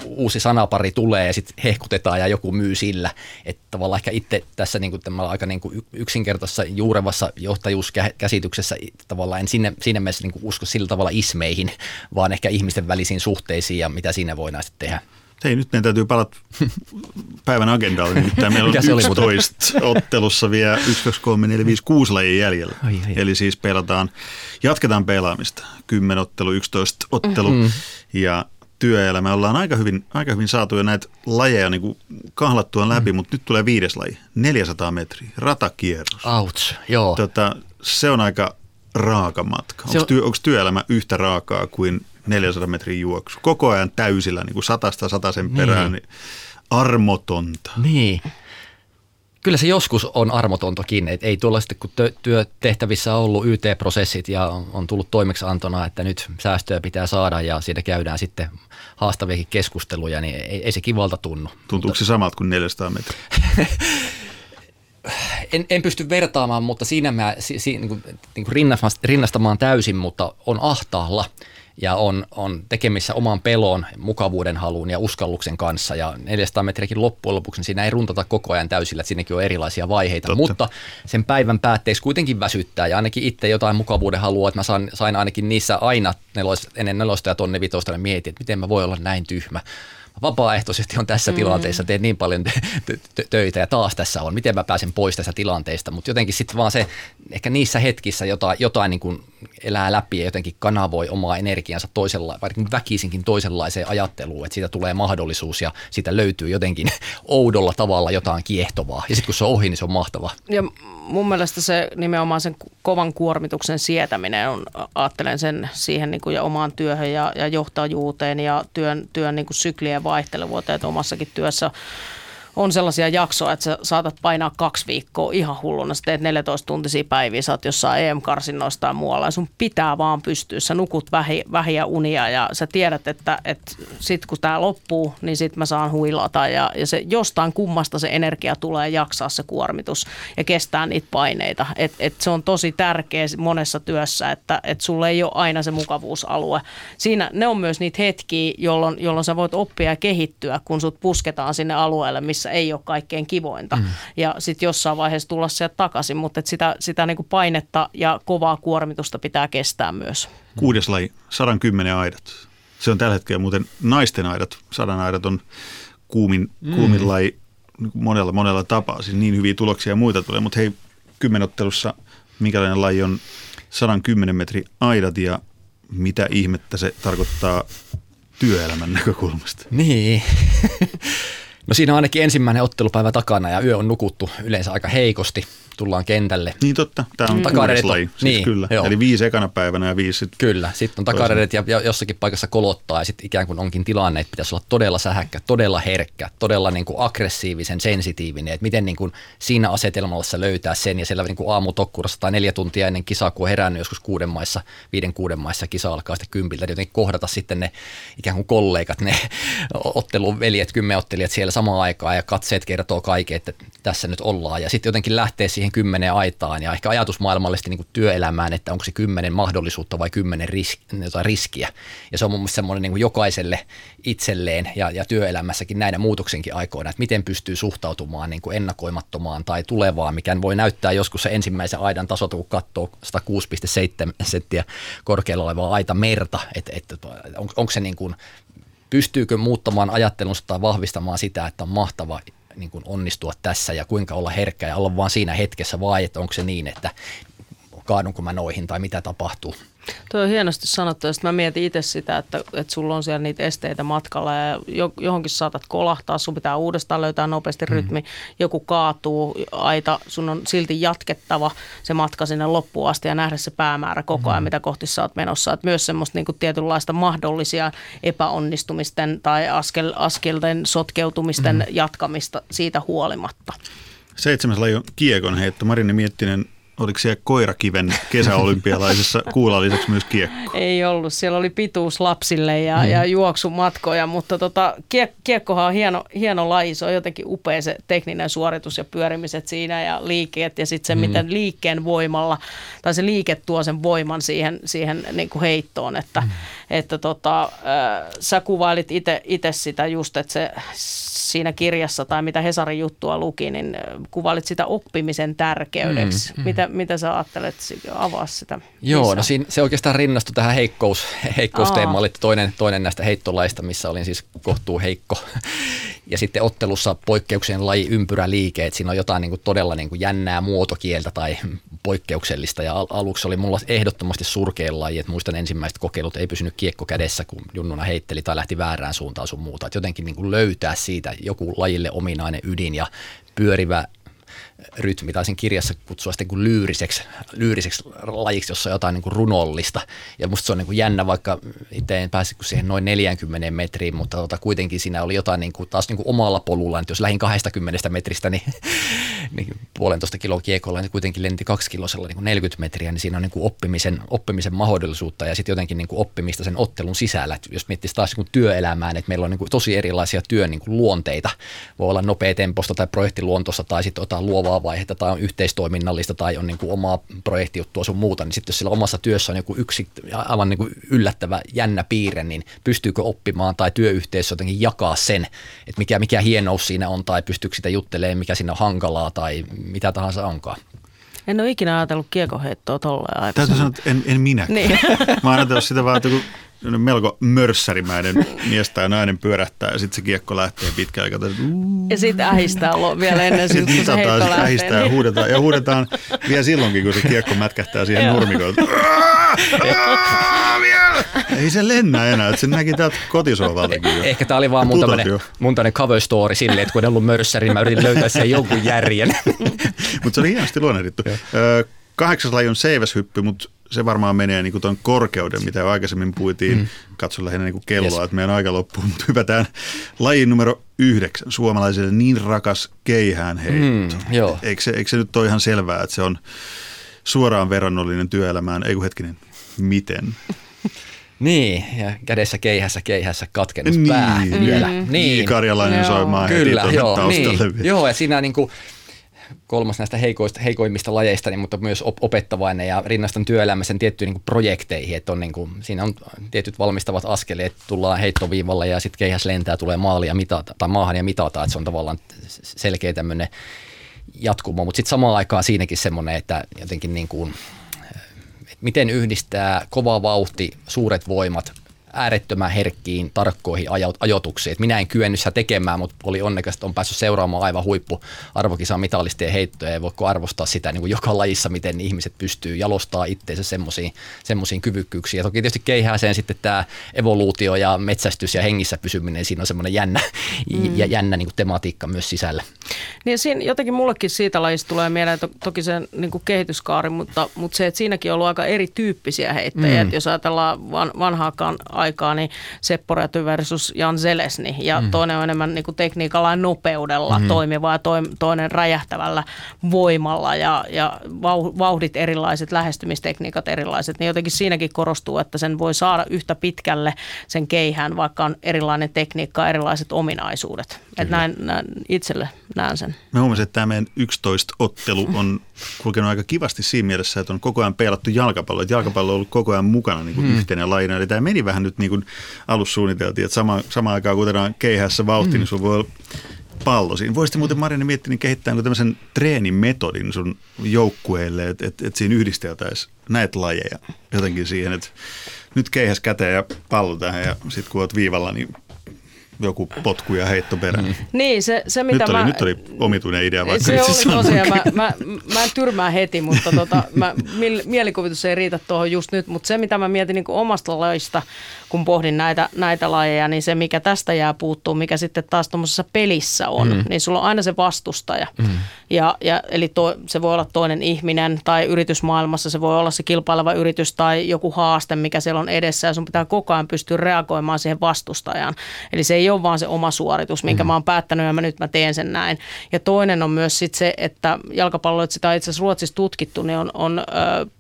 uusi sanapari tulee ja sitten hehkutetaan ja joku myy sillä. Että tavallaan ehkä itse tässä niin kuin aika niin kuin yksinkertaisessa juurevassa johtajuuskäsityksessä tavallaan en sinne, siinä mielessä niin kuin usko sillä tavalla ismeihin, vaan ehkä ihmisten välisiin suhteisiin suhteisiin ja mitä siinä voidaan sitten tehdä.
Hei, nyt meidän täytyy palata <laughs> päivän agendalle. Nimittäin meillä on 11 ottelussa vielä 1, 2, 3, 4, 5, 6 lajia jäljellä. Ai, ai, Eli siis pelataan, jatketaan pelaamista. 10 ottelu, 11 ottelu. Mm-hmm. Ja työelämä ollaan aika hyvin, aika hyvin saatu jo näitä lajeja niin kuin kahlattua läpi, mm. mutta nyt tulee viides laji, 400 metriä, ratakierros.
Ouch, joo.
Tota, se on aika raaka matka. Onko, työ, onko työelämä yhtä raakaa kuin 400 metrin juoksu. Koko ajan täysillä, niin kuin satasta sataisen niin. perään, niin armotonta.
Niin. Kyllä se joskus on armotontakin, että ei tuolla sitten kun työtehtävissä on ollut YT-prosessit ja on tullut toimeksiantona, että nyt säästöä pitää saada ja siitä käydään sitten haastaviakin keskusteluja, niin ei, ei se kivalta tunnu.
Tuntuuko mutta... se samalta kuin 400 metriä? <laughs>
en, en pysty vertaamaan, mutta siinä mä si, si, niin kuin, niin kuin rinnastamaan täysin, mutta on ahtaalla – ja on, on tekemissä oman pelon, mukavuuden haluun ja uskalluksen kanssa. Ja 400 metriäkin loppujen lopuksi niin siinä ei runtata koko ajan täysillä, että siinäkin on erilaisia vaiheita. Totta. Mutta sen päivän päätteeksi kuitenkin väsyttää ja ainakin itse jotain mukavuuden halua, että mä sain, sain ainakin niissä aina nelos, ennen nelosta ja tonne vitosta niin mietin, että miten mä voi olla näin tyhmä vapaaehtoisesti on tässä mm. tilanteessa, teen niin paljon töitä ja taas tässä on, miten mä pääsen pois tästä tilanteesta, mutta jotenkin sitten vaan se, ehkä niissä hetkissä jotain, jotain niin kuin elää läpi ja jotenkin kanavoi omaa energiansa toisella, vaikka väkisinkin toisenlaiseen ajatteluun, että siitä tulee mahdollisuus ja siitä löytyy jotenkin <laughs> oudolla tavalla jotain kiehtovaa ja sitten kun se on ohi, niin se on mahtavaa.
Ja mun mielestä se nimenomaan sen kovan kuormituksen sietäminen on, ajattelen sen siihen niin kuin ja omaan työhön ja, ja johtajuuteen ja työn, työn niin kuin syklien vaihtelevuuteen, että omassakin työssä on sellaisia jaksoja, että sä saatat painaa kaksi viikkoa ihan hulluna. Sä teet 14 tuntisia päiviä, sä oot jossain EM-karsinnoissa tai muualla ja sun pitää vaan pystyä. Sä nukut vähi, vähiä unia ja sä tiedät, että, että sit kun tää loppuu, niin sit mä saan huilata ja, ja se jostain kummasta se energia tulee jaksaa se kuormitus ja kestää niitä paineita. Et, et se on tosi tärkeä monessa työssä, että et sulla ei ole aina se mukavuusalue. Siinä ne on myös niitä hetkiä, jolloin, jolloin sä voit oppia ja kehittyä, kun sut pusketaan sinne alueelle, missä ei ole kaikkein kivointa. Mm. Ja sitten jossain vaiheessa tulla sieltä takaisin, mutta et sitä, sitä niinku painetta ja kovaa kuormitusta pitää kestää myös.
Kuudes laji, 110 aidat. Se on tällä hetkellä muuten naisten aidat. Sadan aidat on kuumin, mm. kuumin laji monella, monella tapaa. Siis niin hyviä tuloksia ja muita tulee. Mutta hei, kymmenottelussa minkälainen laji on 110 metri aidat ja mitä ihmettä se tarkoittaa työelämän näkökulmasta?
Niin. <laughs> No siinä on ainakin ensimmäinen ottelupäivä takana ja yö on nukuttu yleensä aika heikosti. Tullaan kentälle.
Niin totta, tämä on takaredet laji, siis niin, kyllä. Joo. Eli viisi ekana päivänä ja viisi sitten.
Kyllä, sitten on takaredet ja, ja jossakin paikassa kolottaa ja sitten ikään kuin onkin tilanne, että pitäisi olla todella sähäkkä, todella herkkä, todella niin kuin aggressiivisen, sensitiivinen, että miten niin kuin siinä asetelmassa löytää sen ja siellä niin kuin aamutokkurassa tai neljä tuntia ennen kisaa, kun on herännyt joskus kuuden maissa, viiden kuuden maissa kisa alkaa sitten kympiltä, niin jotenkin kohdata sitten ne ikään kuin kollegat, ne <laughs> otteluveljet, kymmenottelijat siellä samaan aikaan ja katseet kertoo kaiken, että tässä nyt ollaan. Ja sitten jotenkin lähtee siihen kymmenen aitaan ja ehkä ajatusmaailmallisesti niin työelämään, että onko se kymmenen mahdollisuutta vai kymmenen risk, jotain riskiä. Ja se on mun mielestä semmoinen niin jokaiselle itselleen ja, ja työelämässäkin näinä muutoksenkin aikoina, että miten pystyy suhtautumaan niin kuin ennakoimattomaan tai tulevaan, mikä voi näyttää joskus se ensimmäisen aidan tasota, kun katsoo 106,7 senttiä korkealla olevaa aita merta, että, että on, onko se niin kuin pystyykö muuttamaan ajattelunsa tai vahvistamaan sitä, että on mahtava niin kuin onnistua tässä ja kuinka olla herkkä ja olla vaan siinä hetkessä vai että onko se niin, että kaadunko mä noihin tai mitä tapahtuu.
Tuo on hienosti sanottu, ja mä mietin itse sitä, että, että sulla on siellä niitä esteitä matkalla ja johonkin saatat kolahtaa, sun pitää uudestaan löytää nopeasti mm. rytmi, mm. joku kaatuu, aita, sun on silti jatkettava se matka sinne loppuun asti ja nähdä se päämäärä koko ajan, mm. mitä kohti sä oot menossa. Että myös semmoista niin kuin tietynlaista mahdollisia epäonnistumisten tai askel, askelten sotkeutumisten mm. jatkamista siitä huolimatta.
Seitsemäs laji on kiekon heitto. Marinne Miettinen Oliko siellä koirakiven kesäolympialaisessa <laughs> kuulla lisäksi myös kiekko?
Ei ollut. Siellä oli pituus lapsille ja, mm. ja juoksumatkoja, mutta tota, kiek- kiekkohan on hieno, hieno laji. Se on jotenkin upea se tekninen suoritus ja pyörimiset siinä ja liikkeet ja sitten se, mm. miten liikkeen voimalla, tai se liike tuo sen voiman siihen, siihen niin kuin heittoon. Että, mm. Että tota, äh, sä kuvailit itse sitä just, että se siinä kirjassa tai mitä Hesarin juttua luki, niin kuvailit sitä oppimisen tärkeydeksi. Mm, mm. Mitä, mitä sä ajattelet, avaa sitä?
Joo, no siinä, se oikeastaan rinnastui tähän heikkous, <laughs> heikkousteemaan, toinen, toinen näistä heittolaista, missä olin siis kohtuu heikko. Ja sitten ottelussa poikkeuksien laji ympyräliike, että siinä on jotain niin kuin todella niin kuin jännää muotokieltä tai <laughs> poikkeuksellista. Ja al- aluksi oli mulla ehdottomasti surkein laji, että muistan ensimmäiset kokeilut, ei pysynyt kiekko kädessä, kun junnuna heitteli tai lähti väärään suuntaan sun muuta. Että jotenkin niin kuin löytää siitä joku lajille ominainen ydin ja pyörivä rytmi, tai sen kirjassa kutsua sitten kuin lyyriseksi, lyyriseksi lajiksi, jossa on jotain niin kuin runollista. Ja musta se on niin kuin jännä, vaikka itse en päässyt siihen noin 40 metriin, mutta tota, kuitenkin siinä oli jotain niin kuin, taas niin kuin omalla polulla, että jos lähin 20 metristä, niin, <laughs> niin puolentoista kiloa kiekolla, niin kuitenkin lenti kaksi kilosella niin kuin 40 metriä, niin siinä on niin kuin oppimisen, oppimisen mahdollisuutta ja sitten jotenkin niin kuin oppimista sen ottelun sisällä. Että jos miettisi taas niin kuin työelämään, että meillä on niin kuin tosi erilaisia työn niin kuin luonteita. Voi olla nopea temposta tai projektiluontosta tai sitten luovaa vaihetta tai on yhteistoiminnallista tai on niin kuin omaa projektijuttua sun muuta, niin sitten jos sillä omassa työssä on joku yksi aivan niin kuin yllättävä jännä piirre, niin pystyykö oppimaan tai työyhteisö jotenkin jakaa sen, että mikä, mikä hienous siinä on tai pystyykö sitä juttelemaan, mikä siinä on hankalaa tai mitä tahansa onkaan.
En ole ikinä ajatellut kiekoheittoa tolleen
Täytyy sanoa, että en, en minä. Niin. Mä oon ajatellut sitä vaan, että kun melko mörssärimäinen mies tai nainen pyörähtää ja sitten se kiekko lähtee pitkään aikaa.
Ja sitten ähistää vielä ennen kuin se heitto lähtee.
ähistää ja huudetaan, ja huudetaan vielä silloinkin, kun se kiekko mätkähtää siihen nurmikoon. <laughs> Ei se lennä enää, että se näki täältä kotisohvaltakin jo.
Ehkä tämä oli vaan mun tämmöinen, mun tämmöinen cover story silleen, että kun en ollut mörssäri, mä yritin löytää sen jonkun järjen. <laughs>
mutta se oli hienosti luonnehdittu. Kahdeksas laji on seiväshyppy, mutta se varmaan menee niin kuin tuon korkeuden, mitä jo aikaisemmin puitiin. Mm. Katso lähinnä niin kuin kelloa, yes. että meidän aika loppuu, mutta hypätään lajiin numero yhdeksän. Suomalaiselle niin rakas keihään heitto. Mm, joo. Eikö, se, eikö se nyt ole ihan selvää, että se on suoraan verrannollinen työelämään? Ei kun hetkinen, miten?
Niin, ja kädessä keihässä keihässä katkennut niin, pää vielä.
Niin, niin. Karjalainen soimaan
Kyllä, heti joo, niin, joo, ja siinä niin kuin, kolmas näistä heikoista, heikoimmista lajeista, niin, mutta myös op- opettavainen ja rinnastan työelämässä tiettyihin niin projekteihin, että on niin kuin, siinä on tietyt valmistavat askeleet, tullaan heittoviivalla ja sitten keihäs lentää, tulee maali ja mitata, tai maahan ja mitata, että se on tavallaan selkeä tämmöinen jatkumo, mutta sitten samaan aikaan siinäkin semmoinen, että jotenkin niin kuin, miten yhdistää kova vauhti, suuret voimat äärettömän herkkiin, tarkkoihin ajoituksiin. Et minä en kyennyt sitä tekemään, mutta oli onnekas, että on päässyt seuraamaan aivan huippu arvokisan mitallistien heittoja. Ei voiko arvostaa sitä niin kuin joka lajissa, miten ihmiset pystyy jalostaa itseensä semmoisiin, semmoisiin kyvykkyyksiin. Ja toki tietysti keihääseen sitten tämä evoluutio ja metsästys ja hengissä pysyminen, siinä on semmoinen jännä, mm. ja jännä niin kuin tematiikka myös sisällä.
Niin siinä jotenkin mullekin siitä lajista tulee mieleen, to, toki se niin kuin kehityskaari, mutta, mutta se, että siinäkin on ollut aika erityyppisiä heittäjiä. Mm. jos ajatellaan van, vanhaakaan aikaa, niin Seppo Räty versus Jan Zelesni. Ja mm. toinen on enemmän niin kuin tekniikalla ja nopeudella mm. toimiva ja toinen räjähtävällä voimalla ja, ja vauhdit erilaiset, lähestymistekniikat erilaiset. Niin jotenkin siinäkin korostuu, että sen voi saada yhtä pitkälle sen keihään, vaikka on erilainen tekniikka, erilaiset ominaisuudet. Että näin, näin itselle näen sen.
Mä huomasin, että tämä meidän 11-ottelu on kulkenut aika kivasti siinä mielessä, että on koko ajan peilattu jalkapallo. Että jalkapallo on ollut koko ajan mukana niin kuin hmm. yhtenä lajina. Eli tämä meni vähän nyt niin kuin alussa suunniteltiin, että sama, sama aikaan kun otetaan keihässä vauhti, hmm. niin sulla voi olla pallo siinä. Voisitte muuten Marini miettiä, niin kehittää tämmöisen treenimetodin sun joukkueelle, että, että, että siinä yhdisteltäisiin näitä lajeja jotenkin siihen, että nyt keihäs käteen ja pallo tähän ja sitten kun oot viivalla, niin joku potku ja heitto perään. Mm.
Niin, se, se mitä
nyt,
mä,
oli, nyt oli omituinen idea, vaikka
Se oli tosiaan, mä, mä, mä en tyrmää heti, mutta tota, mä, mielikuvitus ei riitä tuohon just nyt, mutta se mitä mä mietin niin omasta lajista, kun pohdin näitä, näitä lajeja, niin se mikä tästä jää puuttuu, mikä sitten taas tuommoisessa pelissä on, mm. niin sulla on aina se vastustaja. Mm. Ja, ja, eli to, se voi olla toinen ihminen tai yritysmaailmassa se voi olla se kilpaileva yritys tai joku haaste, mikä siellä on edessä ja sun pitää koko ajan pystyä reagoimaan siihen vastustajaan. Eli se ei ole vaan se oma suoritus, minkä mm. mä oon päättänyt ja mä nyt mä teen sen näin. Ja toinen on myös sit se, että jalkapallo, sitä itse asiassa Ruotsissa tutkittu, niin on, on ö,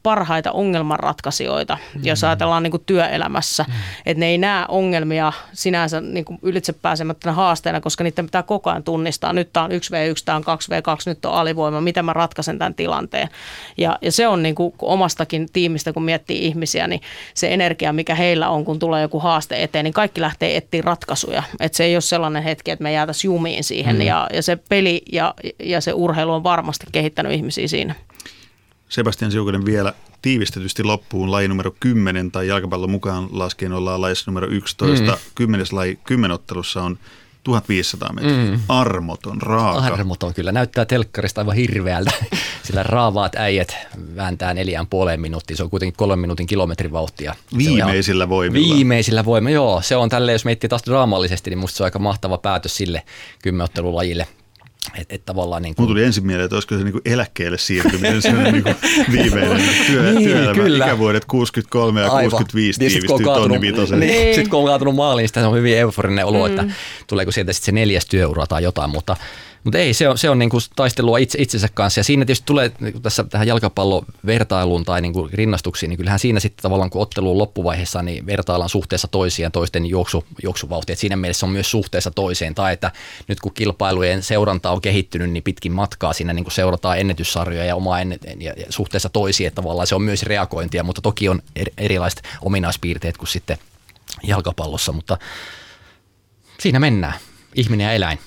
parhaita ongelmanratkaisijoita, mm. jos ajatellaan niin kuin työelämässä. Mm. Että ne ei näe ongelmia sinänsä niin kuin ylitse pääsemättä haasteena, koska niiden pitää koko ajan tunnistaa. Nyt tämä on 1v1, tämä on 2v2, nyt on alivoima, miten mä ratkaisen tämän tilanteen. Ja, ja se on niin kuin omastakin tiimistä, kun miettii ihmisiä, niin se energia, mikä heillä on, kun tulee joku haaste eteen, niin kaikki lähtee etsiä ratkaisuja. Että se ei ole sellainen hetki, että me jäätäisiin jumiin siihen. Mm. Ja, ja se peli ja, ja se urheilu on varmasti kehittänyt ihmisiä siinä.
Sebastian Siukonen vielä tiivistetysti loppuun laji numero 10 tai jalkapallon mukaan laskien ollaan lajissa numero 11. Mm. Kymmenes laji kymmenottelussa on 1500 metriä. Mm. Armoton, raaka.
Armoton kyllä. Näyttää telkkarista aivan hirveältä, <laughs> sillä raavaat äijät vääntää neljään puoleen minuuttiin. Se on kuitenkin kolmen minuutin kilometrin vauhtia.
Viimeisillä voimilla.
Viimeisillä voimilla, joo. Se on tälleen, jos miettii taas draamallisesti, niin musta se on aika mahtava päätös sille kymmenottelulajille. Että et tavallaan niin
kuin... Tuli ensin mieleen, että olisiko se niin kuin eläkkeelle siirtyminen se niin kuin <laughs> viimeinen työ, niin, työelämä, kyllä. ikävuodet 63 ja Aivan. 65 niin tiivistyy tonni vitosen.
Niin. Sitten kun on kaatunut maaliin, niin se on hyvin euforinen olo, mm. että tuleeko sieltä sitten se neljäs työura tai jotain, mutta mutta ei, se on, se on niin kuin taistelua itse, itsensä kanssa. Ja siinä tietysti tulee niin tässä tähän jalkapallovertailuun tai niin kuin rinnastuksiin, niin kyllähän siinä sitten tavallaan kun otteluun loppuvaiheessa niin vertaillaan suhteessa toisiaan toisten juoksu, juoksuvauhtia. siinä mielessä on myös suhteessa toiseen. Tai että nyt kun kilpailujen seuranta on kehittynyt, niin pitkin matkaa siinä niin kuin seurataan ennätyssarjoja ja omaa ennet, ja, ja suhteessa toisiin, että tavallaan se on myös reagointia, mutta toki on erilaiset ominaispiirteet kuin sitten jalkapallossa, mutta siinä mennään, ihminen ja eläin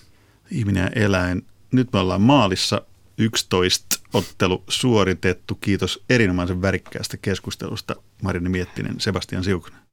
ihminen ja eläin. Nyt me ollaan maalissa 11 ottelu suoritettu. Kiitos erinomaisen värikkäästä keskustelusta Marini Miettinen, Sebastian Siukonen.